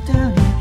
的脸。